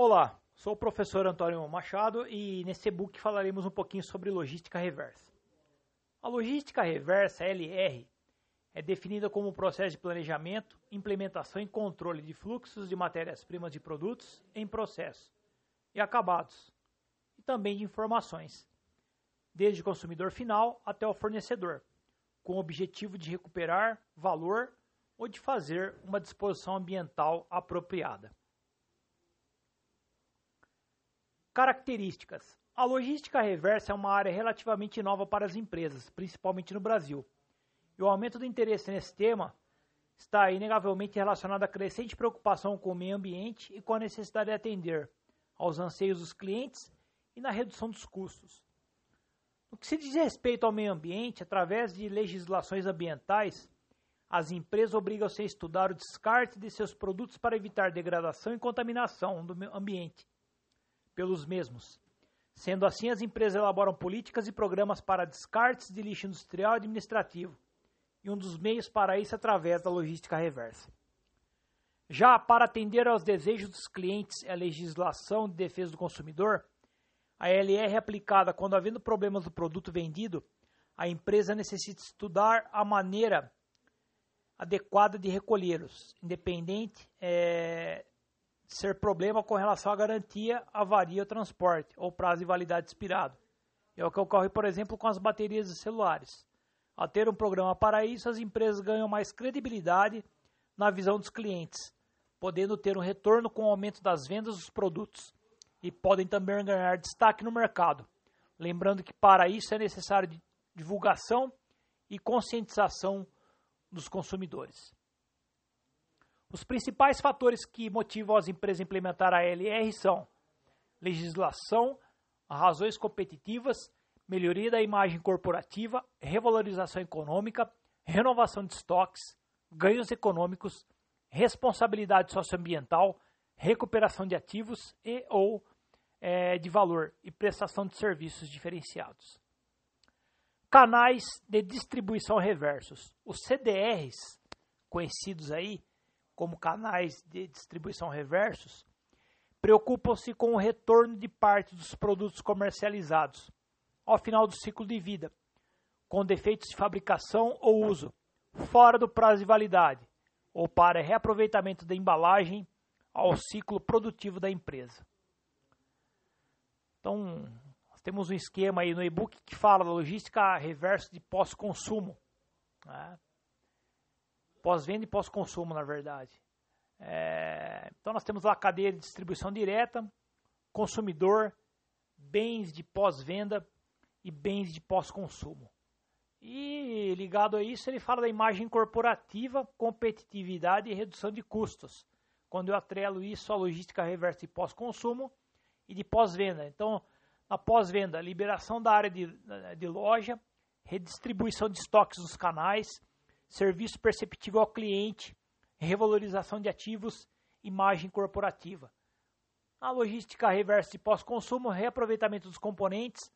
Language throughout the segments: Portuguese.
Olá, sou o professor Antônio Machado e nesse e-book falaremos um pouquinho sobre logística reversa. A logística reversa, LR, é definida como um processo de planejamento, implementação e controle de fluxos de matérias-primas de produtos em processo e acabados, e também de informações, desde o consumidor final até o fornecedor, com o objetivo de recuperar valor ou de fazer uma disposição ambiental apropriada. Características: A logística reversa é uma área relativamente nova para as empresas, principalmente no Brasil. E o aumento do interesse nesse tema está inegavelmente relacionado à crescente preocupação com o meio ambiente e com a necessidade de atender aos anseios dos clientes e na redução dos custos. No que se diz respeito ao meio ambiente, através de legislações ambientais, as empresas obrigam-se a estudar o descarte de seus produtos para evitar degradação e contaminação do ambiente pelos mesmos. Sendo assim, as empresas elaboram políticas e programas para descartes de lixo industrial e administrativo, e um dos meios para isso é através da logística reversa. Já para atender aos desejos dos clientes e a legislação de defesa do consumidor, a LR é aplicada quando havendo problemas do produto vendido, a empresa necessita estudar a maneira adequada de recolhê-los, independente é, ser problema com relação à garantia, avaria transporte, ou prazo de validade expirado. É o que ocorre, por exemplo, com as baterias de celulares. Ao ter um programa para isso, as empresas ganham mais credibilidade na visão dos clientes, podendo ter um retorno com o aumento das vendas dos produtos e podem também ganhar destaque no mercado. Lembrando que para isso é necessário divulgação e conscientização dos consumidores. Os principais fatores que motivam as empresas a implementar a LR são legislação, razões competitivas, melhoria da imagem corporativa, revalorização econômica, renovação de estoques, ganhos econômicos, responsabilidade socioambiental, recuperação de ativos e ou é, de valor e prestação de serviços diferenciados. Canais de distribuição reversos. Os CDRs, conhecidos aí, como canais de distribuição reversos, preocupam-se com o retorno de parte dos produtos comercializados ao final do ciclo de vida, com defeitos de fabricação ou uso, fora do prazo de validade, ou para reaproveitamento da embalagem ao ciclo produtivo da empresa. Então, nós temos um esquema aí no e-book que fala da logística reverso de pós-consumo. Né? Pós-venda e pós-consumo, na verdade. É, então nós temos lá a cadeia de distribuição direta, consumidor, bens de pós-venda e bens de pós-consumo. E ligado a isso, ele fala da imagem corporativa, competitividade e redução de custos. Quando eu atrelo isso à logística reversa de pós-consumo e de pós-venda. Então, na pós-venda, liberação da área de, de loja, redistribuição de estoques dos canais, serviço perceptível ao cliente, revalorização de ativos, imagem corporativa. A logística reversa de pós-consumo, reaproveitamento dos componentes,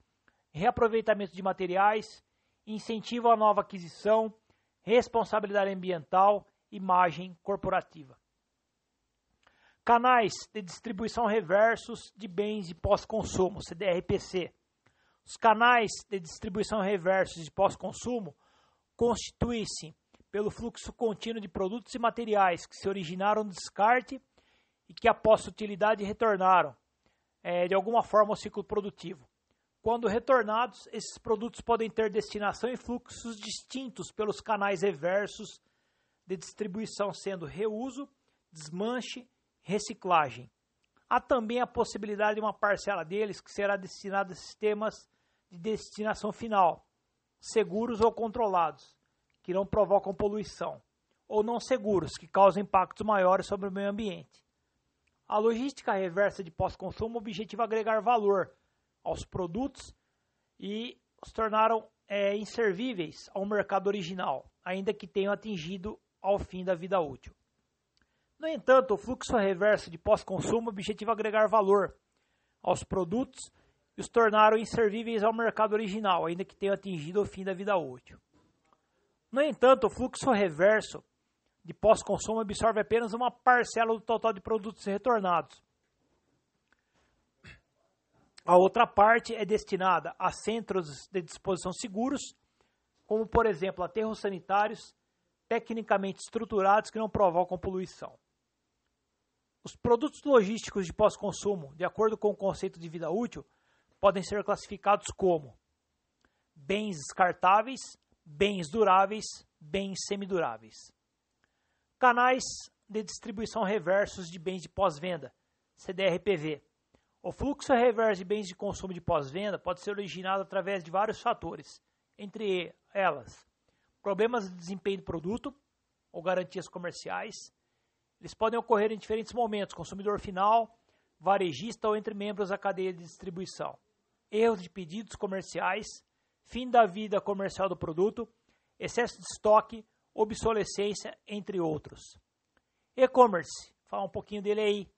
reaproveitamento de materiais, incentivo à nova aquisição, responsabilidade ambiental, imagem corporativa. Canais de distribuição reversos de bens de pós-consumo, CDRPC. Os canais de distribuição reversos de pós-consumo constituem-se pelo fluxo contínuo de produtos e materiais que se originaram no descarte e que após utilidade retornaram é, de alguma forma ao ciclo produtivo. Quando retornados, esses produtos podem ter destinação e fluxos distintos pelos canais reversos de distribuição, sendo reuso, desmanche, reciclagem. Há também a possibilidade de uma parcela deles que será destinada a sistemas de destinação final, seguros ou controlados, que não provocam poluição, ou não seguros, que causam impactos maiores sobre o meio ambiente. A logística reversa de pós-consumo objetiva agregar valor aos produtos e os tornaram é, inservíveis ao mercado original, ainda que tenham atingido ao fim da vida útil. No entanto, o fluxo reverso de pós-consumo objetiva agregar valor aos produtos e os tornaram inservíveis ao mercado original, ainda que tenham atingido o fim da vida útil. No entanto, o fluxo reverso de pós-consumo absorve apenas uma parcela do total de produtos retornados. A outra parte é destinada a centros de disposição seguros, como por exemplo aterros sanitários tecnicamente estruturados que não provocam poluição. Os produtos logísticos de pós-consumo, de acordo com o conceito de vida útil, podem ser classificados como bens descartáveis, bens duráveis, bens semiduráveis. Canais de distribuição reversos de bens de pós-venda, CDRPV. O fluxo reverso de bens de consumo de pós-venda pode ser originado através de vários fatores, entre elas problemas de desempenho do produto ou garantias comerciais. Eles podem ocorrer em diferentes momentos, consumidor final, varejista ou entre membros da cadeia de distribuição. Erros de pedidos comerciais, fim da vida comercial do produto, excesso de estoque, obsolescência, entre outros. E-commerce, falar um pouquinho dele aí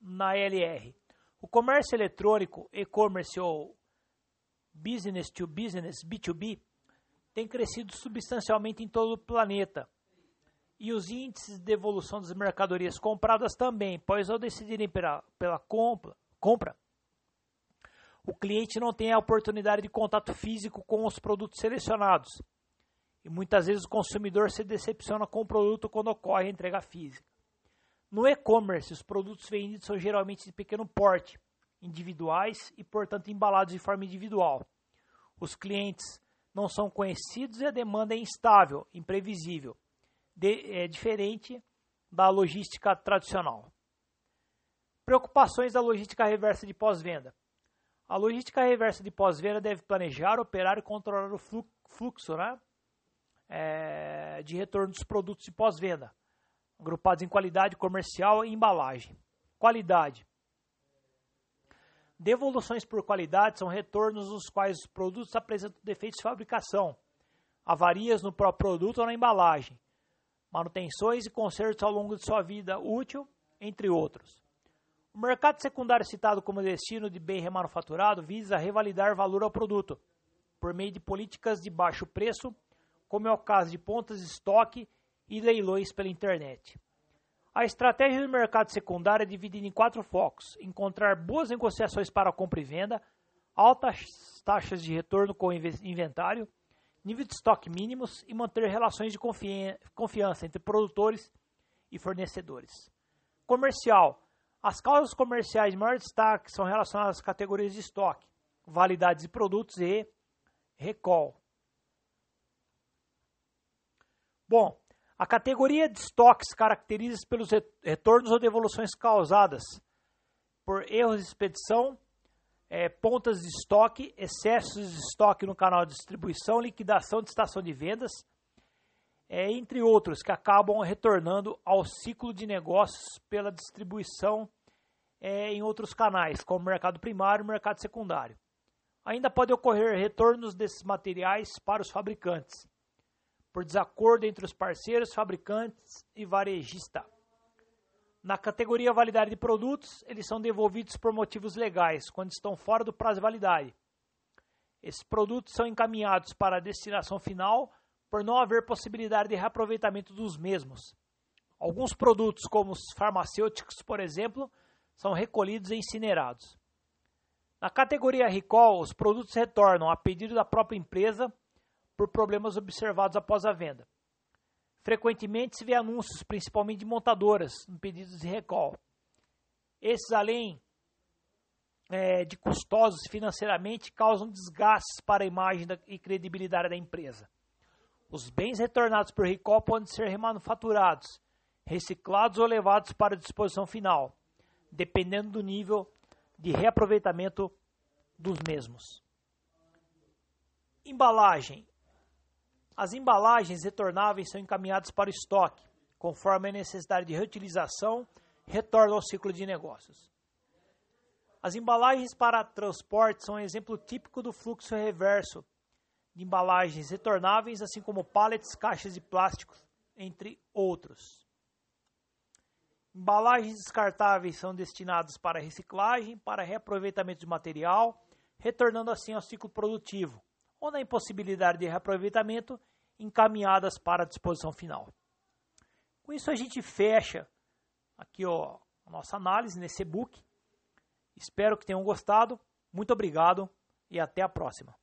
na LR. O comércio eletrônico, e-commerce ou business to business, B2B, tem crescido substancialmente em todo o planeta. E os índices de evolução das mercadorias compradas também, pois ao decidirem pela, pela compra, compra, o cliente não tem a oportunidade de contato físico com os produtos selecionados. E muitas vezes o consumidor se decepciona com o produto quando ocorre a entrega física. No e-commerce, os produtos vendidos são geralmente de pequeno porte, individuais e, portanto, embalados de forma individual. Os clientes não são conhecidos e a demanda é instável, imprevisível, de, é diferente da logística tradicional. Preocupações da logística reversa de pós-venda. A logística reversa de pós-venda deve planejar, operar e controlar o fluxo né, é, de retorno dos produtos de pós-venda, agrupados em qualidade comercial e embalagem. Qualidade. Devoluções por qualidade são retornos nos quais os produtos apresentam defeitos de fabricação, avarias no próprio produto ou na embalagem, manutenções e consertos ao longo de sua vida útil, entre outros. O mercado secundário citado como destino de bem remanufaturado visa revalidar valor ao produto, por meio de políticas de baixo preço, como é o caso de pontas de estoque e leilões pela internet. A estratégia do mercado secundário é dividida em quatro focos: encontrar boas negociações para compra e venda, altas taxas de retorno com inventário, nível de estoque mínimos e manter relações de confiança entre produtores e fornecedores. Comercial: as causas comerciais de maior destaque são relacionadas às categorias de estoque, validades de produtos e recall. Bom, a categoria de estoques caracteriza pelos retornos ou devoluções causadas por erros de expedição, é, pontas de estoque, excessos de estoque no canal de distribuição, liquidação de estação de vendas, é, entre outros, que acabam retornando ao ciclo de negócios pela distribuição é, em outros canais, como mercado primário e mercado secundário. Ainda pode ocorrer retornos desses materiais para os fabricantes por desacordo entre os parceiros, fabricantes e varejista. Na categoria validade de produtos, eles são devolvidos por motivos legais, quando estão fora do prazo de validade. Esses produtos são encaminhados para a destinação final por não haver possibilidade de reaproveitamento dos mesmos. Alguns produtos, como os farmacêuticos, por exemplo, são recolhidos e incinerados. Na categoria recall, os produtos retornam a pedido da própria empresa por problemas observados após a venda. Frequentemente se vê anúncios, principalmente de montadoras, em pedidos de recall. Esses, além é, de custosos financeiramente, causam desgastes para a imagem da, e credibilidade da empresa. Os bens retornados por recall podem ser remanufaturados, reciclados ou levados para a disposição final, dependendo do nível de reaproveitamento dos mesmos. Embalagem as embalagens retornáveis são encaminhadas para o estoque, conforme a necessidade de reutilização retorna ao ciclo de negócios. As embalagens para transporte são um exemplo típico do fluxo reverso de embalagens retornáveis, assim como pallets, caixas de plástico, entre outros. Embalagens descartáveis são destinadas para reciclagem, para reaproveitamento de material, retornando assim ao ciclo produtivo, ou na impossibilidade de reaproveitamento, encaminhadas para a disposição final. Com isso a gente fecha aqui ó, a nossa análise nesse e-book. Espero que tenham gostado. Muito obrigado e até a próxima.